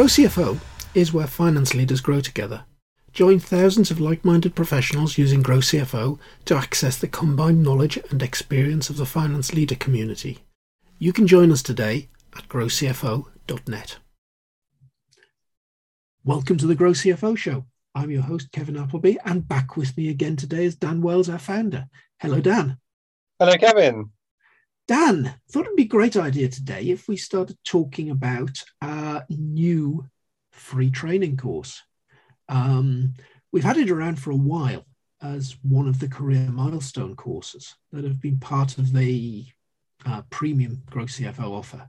Grow CFO is where finance leaders grow together. Join thousands of like minded professionals using Grow CFO to access the combined knowledge and experience of the finance leader community. You can join us today at growcfo.net. Welcome to the Grow CFO Show. I'm your host, Kevin Appleby, and back with me again today is Dan Wells, our founder. Hello, Dan. Hello, Kevin. Dan, thought it'd be a great idea today if we started talking about our new free training course. Um, we've had it around for a while as one of the career milestone courses that have been part of the uh, premium Grow CFO offer.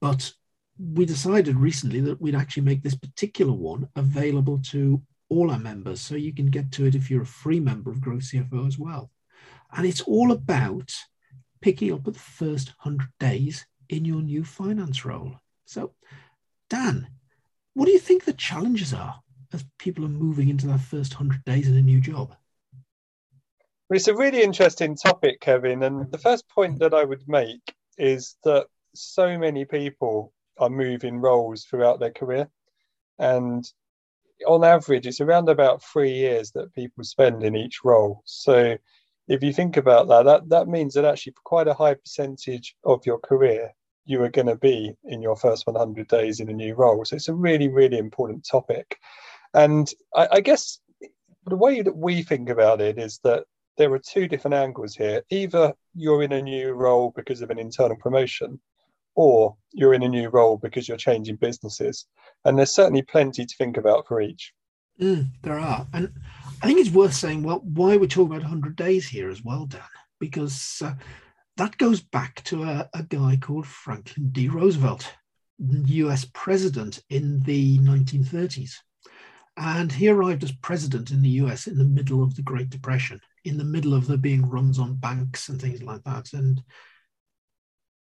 But we decided recently that we'd actually make this particular one available to all our members. So you can get to it if you're a free member of Grow CFO as well. And it's all about picking up at the first 100 days in your new finance role. So, Dan, what do you think the challenges are as people are moving into that first 100 days in a new job? It's a really interesting topic, Kevin. And the first point that I would make is that so many people are moving roles throughout their career. And on average, it's around about three years that people spend in each role. So if you think about that, that, that means that actually for quite a high percentage of your career, you are going to be in your first 100 days in a new role. So it's a really, really important topic. And I, I guess the way that we think about it is that there are two different angles here. Either you're in a new role because of an internal promotion, or you're in a new role because you're changing businesses. And there's certainly plenty to think about for each. Mm, there are. And I think it's worth saying, well, why we're talking about 100 days here as well, Dan, because uh, that goes back to a, a guy called Franklin D. Roosevelt, US president in the 1930s. And he arrived as president in the US in the middle of the Great Depression, in the middle of there being runs on banks and things like that. And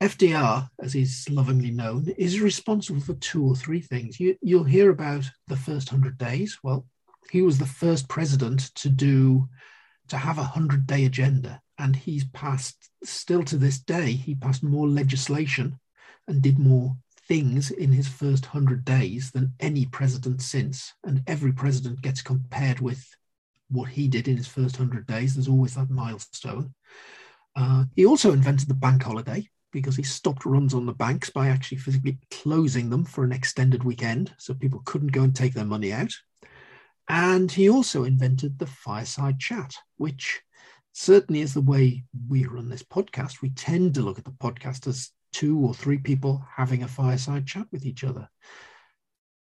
FDR, as he's lovingly known, is responsible for two or three things. You, will hear about the first 100 days. Well, he was the first president to do to have a 100 day agenda and he's passed still to this day he passed more legislation and did more things in his first 100 days than any president since. And every president gets compared with what he did in his first 100 days. There's always that milestone. Uh, he also invented the bank holiday because he stopped runs on the banks by actually physically closing them for an extended weekend so people couldn't go and take their money out. And he also invented the fireside chat, which certainly is the way we run this podcast. We tend to look at the podcast as two or three people having a fireside chat with each other.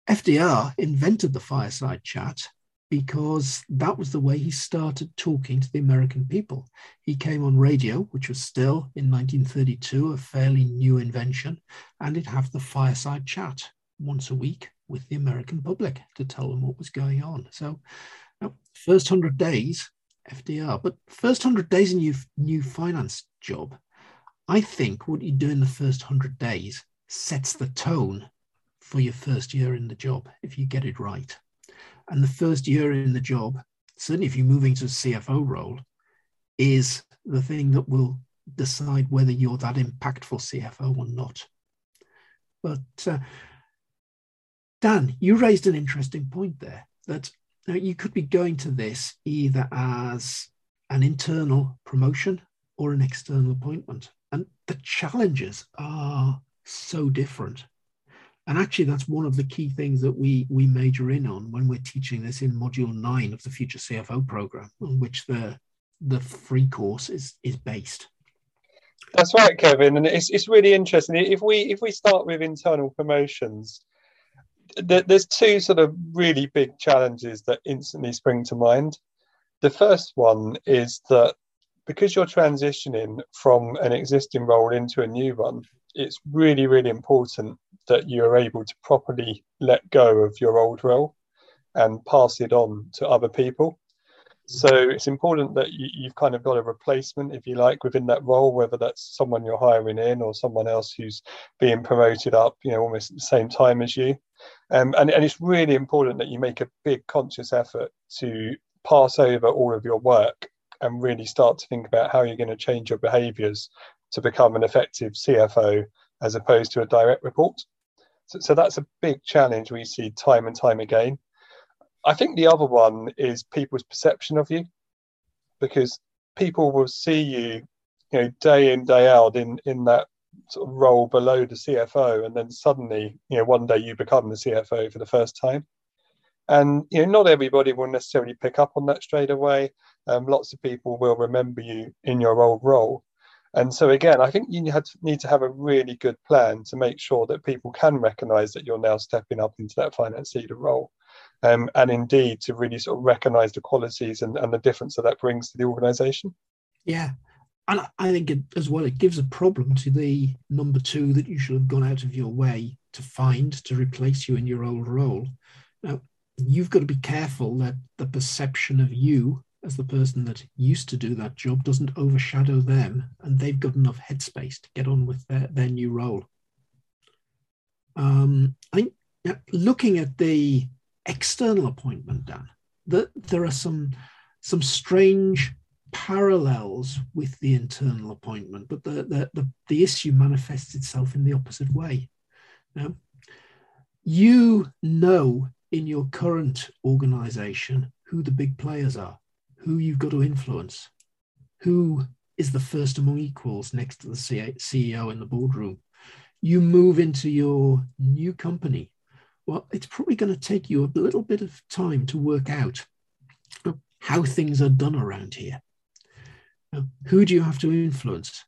FDR invented the fireside chat because that was the way he started talking to the American people. He came on radio, which was still in 1932 a fairly new invention, and he'd have the fireside chat once a week with the American public to tell them what was going on. So, you know, first 100 days, FDR, but first 100 days in your new finance job, I think what you do in the first 100 days sets the tone for your first year in the job if you get it right. And the first year in the job, certainly if you're moving to a CFO role, is the thing that will decide whether you're that impactful CFO or not. But uh, Dan, you raised an interesting point there that you, you could be going to this either as an internal promotion or an external appointment. And the challenges are so different. And actually, that's one of the key things that we, we major in on when we're teaching this in module nine of the Future CFO program, on which the, the free course is, is based. That's right, Kevin. And it's, it's really interesting. If we if we start with internal promotions, there's two sort of really big challenges that instantly spring to mind. The first one is that because you're transitioning from an existing role into a new one, it's really, really important that you're able to properly let go of your old role and pass it on to other people. So it's important that you, have kind of got a replacement, if you like, within that role, whether that's someone you're hiring in or someone else who's being promoted up, you know, almost at the same time as you. Um, and, and it's really important that you make a big conscious effort to pass over all of your work and really start to think about how you're going to change your behaviors to become an effective CFO as opposed to a direct report. So, so that's a big challenge we see time and time again. I think the other one is people's perception of you, because people will see you, you know, day in day out in in that sort of role below the CFO, and then suddenly, you know, one day you become the CFO for the first time. And you know, not everybody will necessarily pick up on that straight away. Um, lots of people will remember you in your old role. And so again, I think you need to have a really good plan to make sure that people can recognise that you're now stepping up into that finance leader role, um, and indeed to really sort of recognise the qualities and, and the difference that that brings to the organisation. Yeah, and I think it, as well, it gives a problem to the number two that you should have gone out of your way to find to replace you in your old role. Now, you've got to be careful that the perception of you as the person that used to do that job doesn't overshadow them and they've got enough headspace to get on with their, their new role. Um, I think looking at the external appointment, Dan, that there are some some strange parallels with the internal appointment, but the, the, the, the issue manifests itself in the opposite way. Now, you know in your current organization who the big players are, who you've got to influence, who is the first among equals next to the CEO in the boardroom. You move into your new company. Well, it's probably going to take you a little bit of time to work out how things are done around here. Who do you have to influence?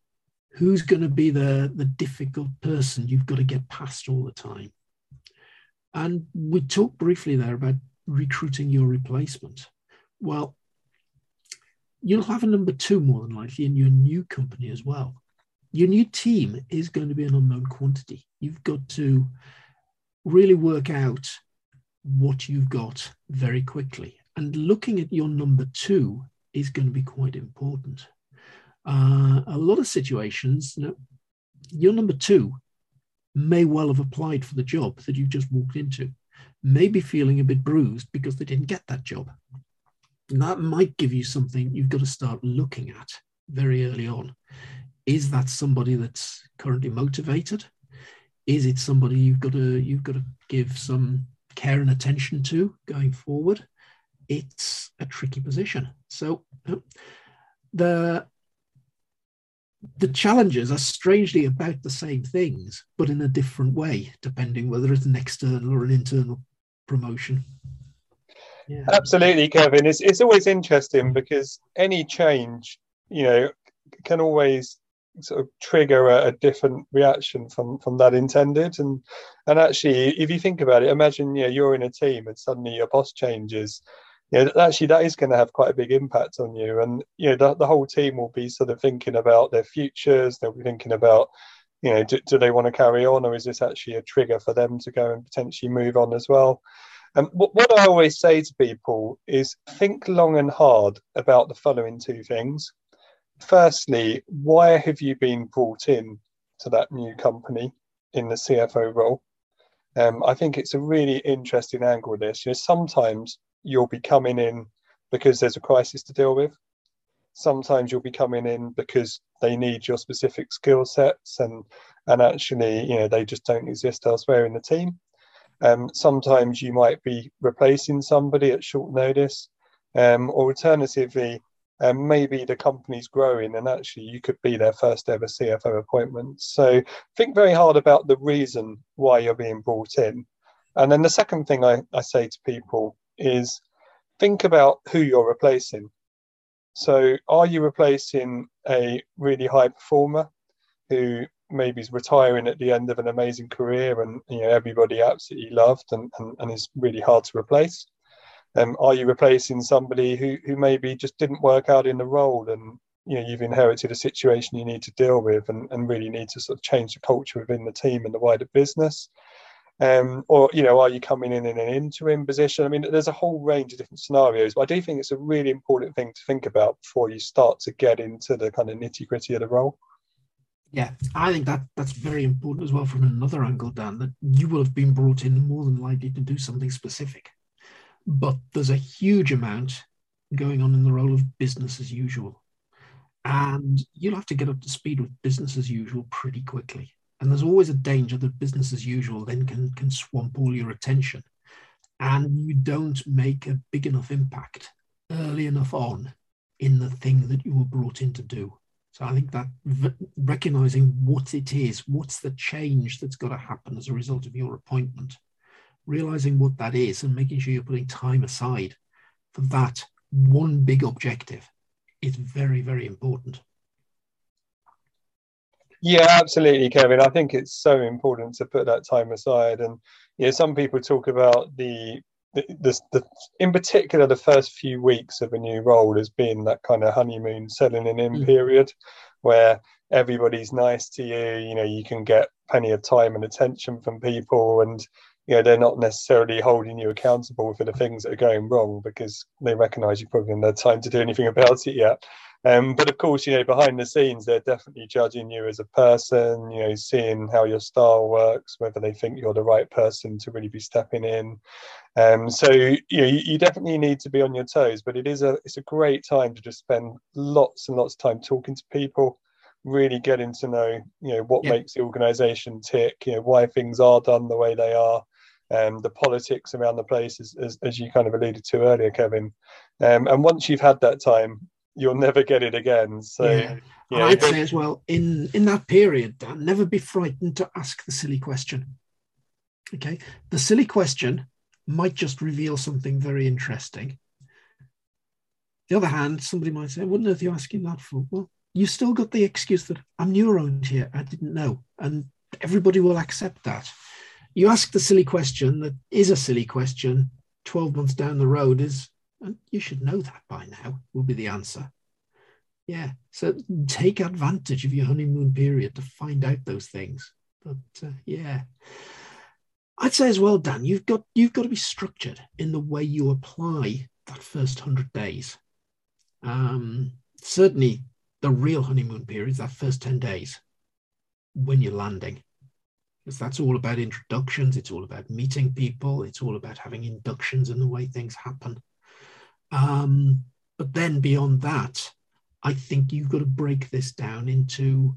Who's going to be the, the difficult person you've got to get past all the time? And we talked briefly there about recruiting your replacement. Well, you'll have a number two more than likely in your new company as well. Your new team is going to be an unknown quantity. You've got to really work out what you've got very quickly. And looking at your number two is going to be quite important. Uh, a lot of situations, you know, your number two may well have applied for the job that you've just walked into, maybe feeling a bit bruised because they didn't get that job. And that might give you something you've got to start looking at very early on. Is that somebody that's currently motivated? Is it somebody you've got to you've got to give some care and attention to going forward? It's a tricky position. So the the challenges are strangely about the same things, but in a different way, depending whether it's an external or an internal promotion. Yeah. Absolutely, Kevin. It's it's always interesting because any change, you know, can always sort of trigger a, a, different reaction from from that intended. And and actually, if you think about it, imagine you know you're in a team and suddenly your boss changes you know, actually that is going to have quite a big impact on you. And you know, the, the whole team will be sort of thinking about their futures. They'll be thinking about, you know, do, do they want to carry on, or is this actually a trigger for them to go and potentially move on as well? And what, what I always say to people is think long and hard about the following two things. Firstly, why have you been brought in to that new company in the CFO role? Um, I think it's a really interesting angle. This, you know, sometimes you'll be coming in because there's a crisis to deal with. Sometimes you'll be coming in because they need your specific skill sets and and actually, you know, they just don't exist elsewhere in the team. Um, sometimes you might be replacing somebody at short notice, um, or alternatively, um, maybe the company's growing and actually you could be their first ever CFO appointment. So think very hard about the reason why you're being brought in. And then the second thing I, I say to people is think about who you're replacing. So, are you replacing a really high performer who maybe is retiring at the end of an amazing career and you know everybody absolutely loved and, and, and is really hard to replace? Um, are you replacing somebody who, who maybe just didn't work out in the role and you know you've inherited a situation you need to deal with and, and really need to sort of change the culture within the team and the wider business? Um, or you know, are you coming in in an interim position? I mean, there's a whole range of different scenarios, but I do think it's a really important thing to think about before you start to get into the kind of nitty gritty of the role. Yeah, I think that that's very important as well from another angle, Dan. That you will have been brought in more than likely to do something specific, but there's a huge amount going on in the role of business as usual, and you'll have to get up to speed with business as usual pretty quickly And there's always a danger that business as usual then can, can swamp all your attention. And you don't make a big enough impact early enough on in the thing that you were brought in to do. So I think that v- recognizing what it is, what's the change that's got to happen as a result of your appointment, realizing what that is and making sure you're putting time aside for that one big objective is very, very important. Yeah, absolutely, Kevin. I think it's so important to put that time aside. And yeah, some people talk about the the, the, the, in particular the first few weeks of a new role as being that kind of honeymoon settling in mm. period where everybody's nice to you you know you can get plenty of time and attention from people and you know they're not necessarily holding you accountable for the things that are going wrong because they recognize you probably haven't had time to do anything about it yet um, but of course, you know, behind the scenes, they're definitely judging you as a person, you know, seeing how your style works, whether they think you're the right person to really be stepping in. Um, so you know, you, definitely need to be on your toes, but it is a it's a great time to just spend lots and lots of time talking to people, really getting to know, you know, what yeah. makes the organisation tick, you know, why things are done the way they are. Um, the politics around the place, as, as, as, you kind of alluded to earlier, Kevin. Um, and once you've had that time, you'll never get it again. So yeah. Yeah, I'd say as well in in that period, Dan, never be frightened to ask the silly question. Okay, the silly question might just reveal something very interesting. The other hand, somebody might say, "What on earth are you asking that for?" Well, you still got the excuse that I'm new around here. I didn't know, and everybody will accept that. You ask the silly question that is a silly question. Twelve months down the road is and you should know that by now, will be the answer. Yeah, so take advantage of your honeymoon period to find out those things. But uh, yeah, I'd say as well, Dan, you've got you've got to be structured in the way you apply that first hundred days. Um, certainly, the real honeymoon period is that first ten days when you're landing, because that's all about introductions. It's all about meeting people. It's all about having inductions and the way things happen. Um, but then beyond that, I think you've got to break this down into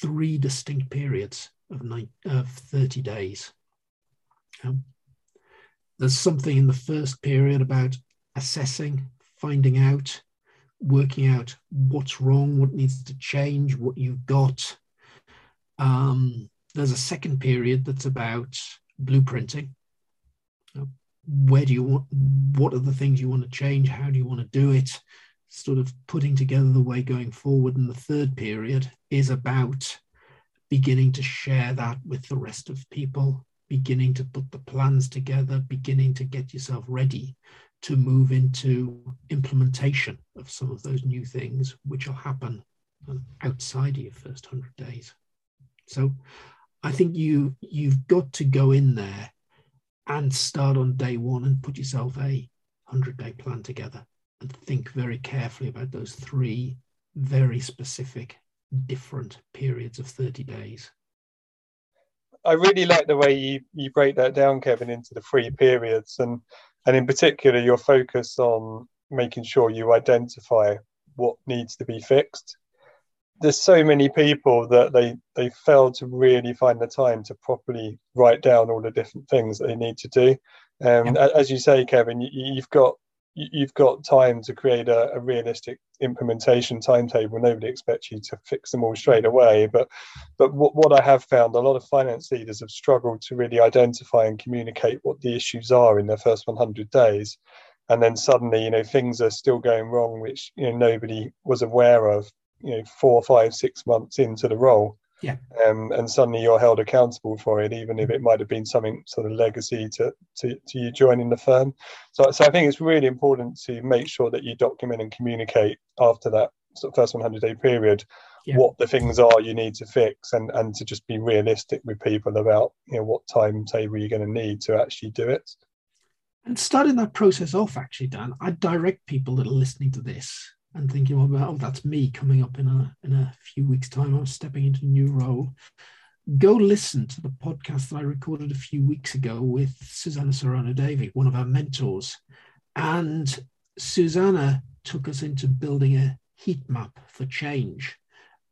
three distinct periods of, nine, of 30 days. Um, there's something in the first period about assessing, finding out, working out what's wrong, what needs to change, what you've got. Um, there's a second period that's about blueprinting, where do you want what are the things you want to change? How do you want to do it? Sort of putting together the way going forward. And the third period is about beginning to share that with the rest of people beginning to put the plans together beginning to get yourself ready to move into implementation of some of those new things which will happen outside of your first 100 days. So i think you you've got to go in there and start on day one and put yourself a 100 day plan together and think very carefully about those three very specific different periods of 30 days. I really like the way you, you break that down kevin into the three periods and and in particular your focus on making sure you identify what needs to be fixed there's so many people that they they fail to really find the time to properly write down all the different things that they need to do. Um, yeah. As you say, Kevin, you, have got you've got time to create a, a, realistic implementation timetable. Nobody expects you to fix them all straight away, but but what, what I have found, a lot of finance leaders have struggled to really identify and communicate what the issues are in their first 100 days and then suddenly you know things are still going wrong which you know nobody was aware of you know four, five, six months into the role. Yeah. Um, and suddenly you're held accountable for it, even if it might have been something sort of legacy to, to, to you joining the firm. So, so I think it's really important to make sure that you document and communicate after that sort of first 100 day period yeah. what the things are you need to fix and, and to just be realistic with people about you know what timetable you're going to need to actually do it. And starting that process off, actually, Dan, I direct people that are listening to this and thinking, well, oh, that's me coming up in a in a few weeks' time. I'm stepping into a new role. Go listen to the podcast that I recorded a few weeks ago with Susanna Serrano Davy, one of our mentors. And Susanna took us into building a heat map for change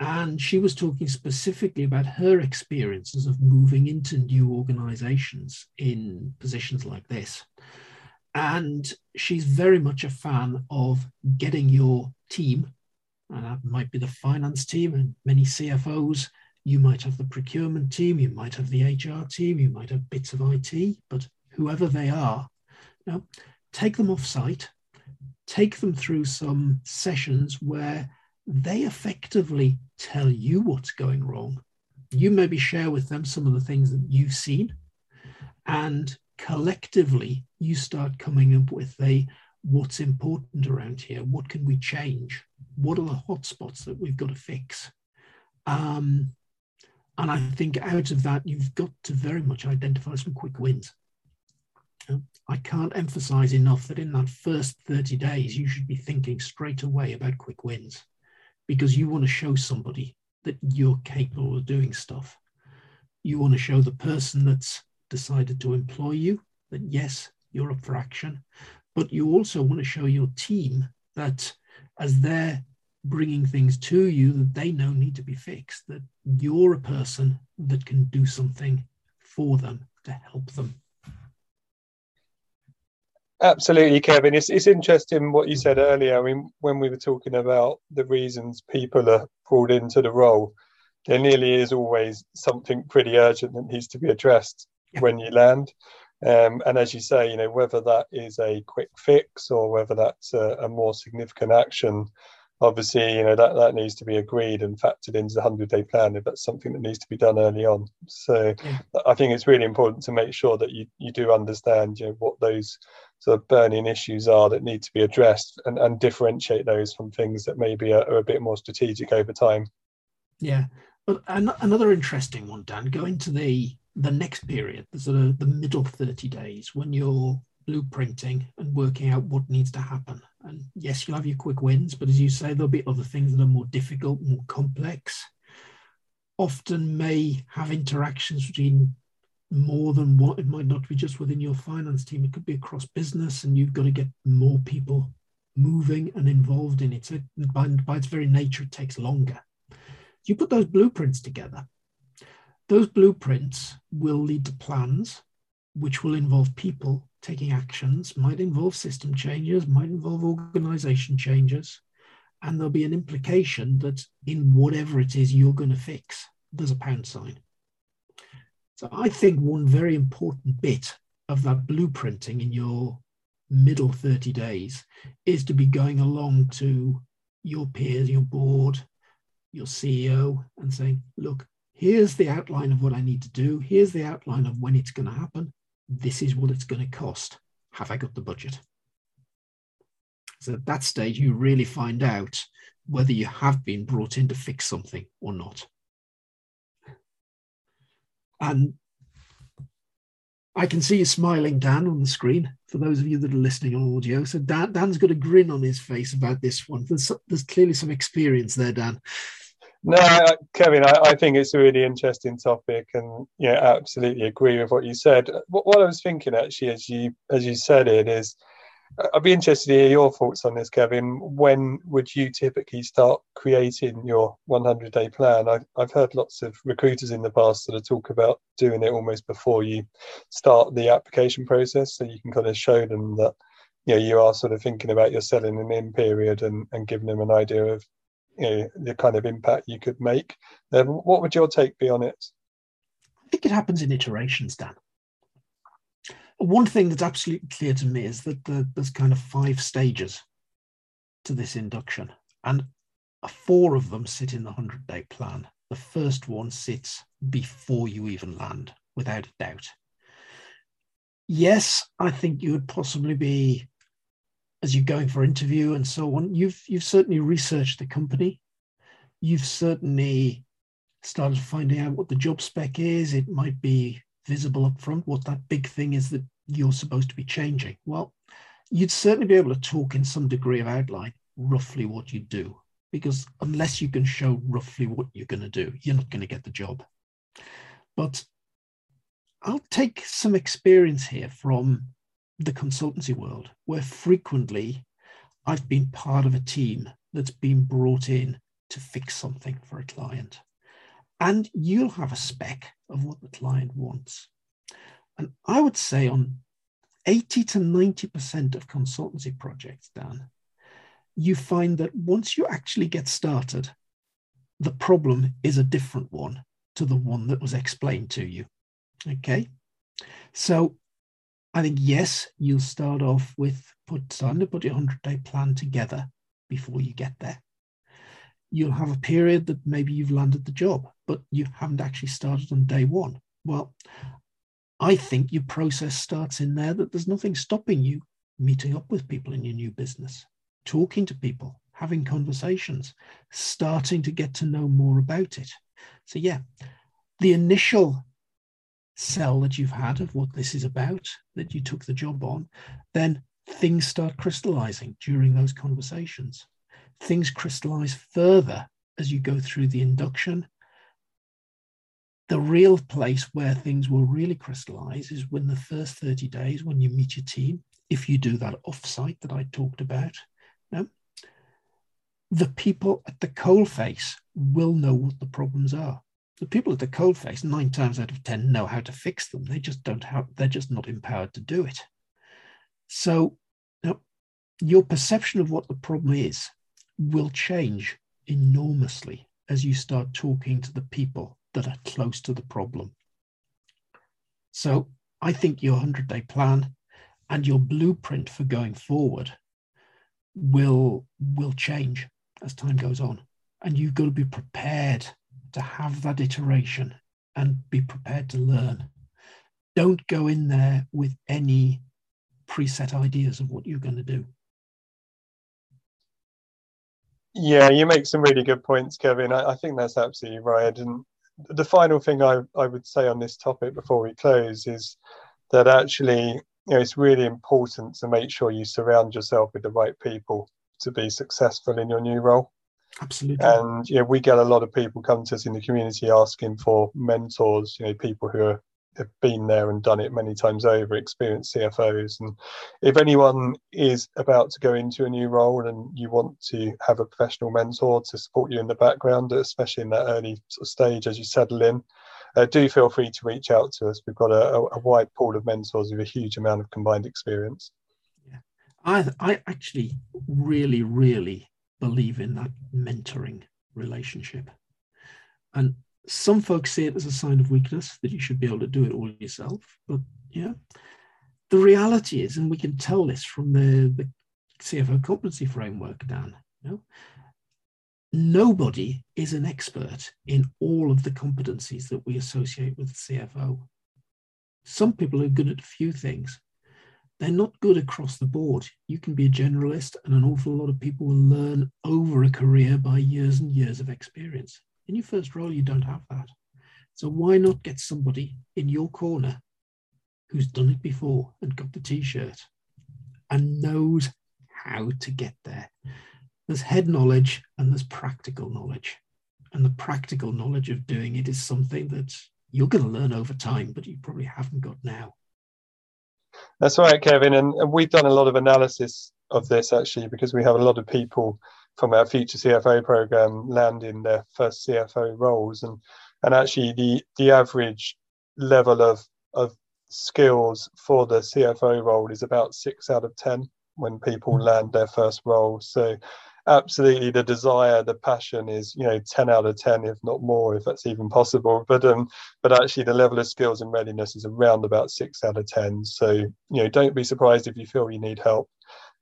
And she was talking specifically about her experiences of moving into new organizations in positions like this. And she's very much a fan of getting your team, and that might be the finance team and many CFOs. You might have the procurement team, you might have the HR team, you might have bits of IT, but whoever they are, now take them off site, take them through some sessions where they effectively tell you what's going wrong. You maybe share with them some of the things that you've seen, and collectively you start coming up with a what's important around here, what can we change, what are the hotspots that we've got to fix. Um, and I think out of that, you've got to very much identify some quick wins. I can't emphasize enough that in that first 30 days, you should be thinking straight away about quick wins because you want to show somebody that you're capable of doing stuff. You want to show the person that's decided to employ you that yes, you're up for action, but you also want to show your team that as they're bringing things to you that they know need to be fixed, that you're a person that can do something for them to help them. Absolutely, Kevin. It's it's interesting what you said earlier. I mean, when we were talking about the reasons people are brought into the role, there nearly is always something pretty urgent that needs to be addressed yeah. when you land. Um, and as you say, you know, whether that is a quick fix or whether that's a, a more significant action, obviously, you know, that, that needs to be agreed and factored into the 100 day plan if that's something that needs to be done early on. So yeah. I think it's really important to make sure that you, you do understand, you know, what those sort of burning issues are that need to be addressed and, and differentiate those from things that maybe are, are a bit more strategic over time. Yeah. But an- another interesting one, Dan, going to the the next period, the sort of the middle 30 days when you're blueprinting and working out what needs to happen. And yes, you'll have your quick wins, but as you say, there'll be other things that are more difficult, more complex, often may have interactions between more than what it might not be just within your finance team. It could be across business, and you've got to get more people moving and involved in it. So, by, by its very nature, it takes longer. You put those blueprints together. Those blueprints will lead to plans, which will involve people taking actions, might involve system changes, might involve organization changes, and there'll be an implication that in whatever it is you're going to fix, there's a pound sign. So I think one very important bit of that blueprinting in your middle 30 days is to be going along to your peers, your board, your CEO, and saying, look, here's the outline of what I need to do. Here's the outline of when it's going to happen. This is what it's going to cost. Have I got the budget? So at that stage, you really find out whether you have been brought in to fix something or not. And I can see you smiling, Dan, on the screen. For those of you that are listening on audio, so Dan, Dan's got a grin on his face about this one. There's, there's clearly some experience there, Dan. No, Kevin, I, I, think it's a really interesting topic, and yeah, absolutely agree with what you said. What, what I was thinking actually, as you as you said it, is I'd be interested to hear your thoughts on this, Kevin. When would you typically start creating your 100 day plan? I've, I've heard lots of recruiters in the past sort of talk about doing it almost before you start the application process, so you can kind of show them that you know you are sort of thinking about your selling and in period and, and giving them an idea of you know the kind of impact you could make. Um, what would your take be on it? I think it happens in iterations, Dan one thing that's absolutely clear to me is that the, there's kind of five stages to this induction, and four of them sit in the 100 day plan. The first one sits before you even land, without a doubt. Yes, I think you would possibly be, as you're going for interview and so on, you've, you've certainly researched the company. You've certainly started finding out what the job spec is. It might be visible up front, what that big thing is that you're supposed to be changing. Well, you'd certainly be able to talk in some degree of outline roughly what you do, because unless you can show roughly what you're going to do, you're not going to get the job. But I'll take some experience here from the consultancy world, where frequently I've been part of a team that's been brought in to fix something for a client. And you'll have a spec of what the client wants. And I would say on 80 to 90% of consultancy projects, Dan, you find that once you actually get started, the problem is a different one to the one that was explained to you. Okay. So I think, yes, you'll start off with put, starting to put your 100 day plan together before you get there. You'll have a period that maybe you've landed the job, but you haven't actually started on day one. Well, I think your process starts in there that there's nothing stopping you meeting up with people in your new business, talking to people, having conversations, starting to get to know more about it. So, yeah, the initial sell that you've had of what this is about, that you took the job on, then things start crystallizing during those conversations. Things crystallize further as you go through the induction. The real place where things will really crystallize is when the first 30 days, when you meet your team, if you do that offsite that I talked about. Now, the people at the coalface will know what the problems are the people at the coalface, nine times out of 10, know how to fix them. They just don't have, they're just not empowered to do it. So know, your perception of what the problem is will change enormously as you start talking to the people that are close to the problem. So I think your 100 day plan and your blueprint for going forward will will change as time goes on and you've got to be prepared to have that iteration and be prepared to learn. Don't go in there with any preset ideas of what you're going to do. Yeah, you make some really good points, Kevin. I, I think that's absolutely right. And the final thing I, I would say on this topic before we close is that actually, you know, it's really important to make sure you surround yourself with the right people to be successful in your new role. Absolutely. And you know, we get a lot of people come to us in the community asking for mentors. You know, people who are, have been there and done it many times over, experienced CFOs. And if anyone is about to go into a new role and you want to have a professional mentor to support you in the background, especially in that early sort of stage as you settle in, uh, do feel free to reach out to us. We've got a, a wide pool of mentors with a huge amount of combined experience. Yeah, I I actually really really believe in that mentoring relationship. And some folks see it as a sign of weakness that you should be able to do it all yourself. But yeah, the reality is, and we can tell this from the, the CFO competency framework, Dan, you know, nobody is an expert in all of the competencies that we associate with CFO. Some people are good at a few things, they're not good across the board. You can be a generalist, and an awful lot of people will learn over a career by years and years of experience. In your first role, you don't have that. So why not get somebody in your corner who's done it before and got the t-shirt and knows how to get there? There's head knowledge and there's practical knowledge. And the practical knowledge of doing it is something that you're going to learn over time, but you probably haven't got now. That's right, Kevin. And, we've done a lot of analysis of this actually because we have a lot of people from our future CFO program landing their first CFO roles, and and actually the the average level of of skills for the CFO role is about six out of ten when people land their first role. So absolutely the desire the passion is you know 10 out of 10 if not more if that's even possible but um but actually the level of skills and readiness is around about 6 out of 10 so you know don't be surprised if you feel you need help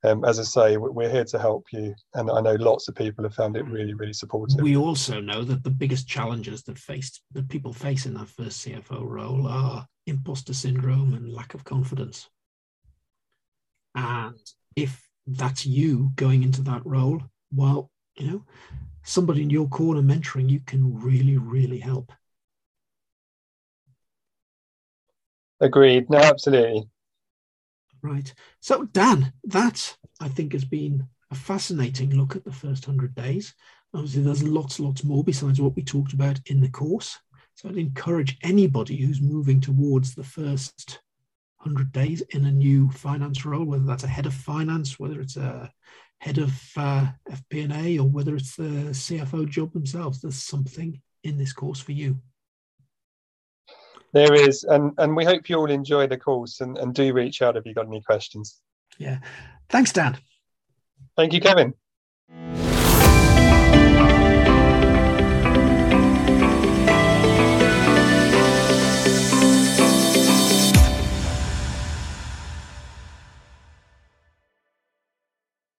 um, as I say, we're here to help you, and I know lots of people have found it really, really supportive. We also know that the biggest challenges that faced that people face in that first CFO role are imposter syndrome and lack of confidence. And if that's you going into that role, well, you know, somebody in your corner mentoring you can really, really help. Agreed. No, absolutely. Right. So, Dan, that I think has been a fascinating look at the first 100 days. Obviously, there's lots, lots more besides what we talked about in the course. So, I'd encourage anybody who's moving towards the first 100 days in a new finance role, whether that's a head of finance, whether it's a head of uh, FP&A or whether it's the CFO job themselves, there's something in this course for you. There is, and and we hope you all enjoy the course and, and do reach out if you've got any questions. Yeah. Thanks, Dan. Thank you, Kevin.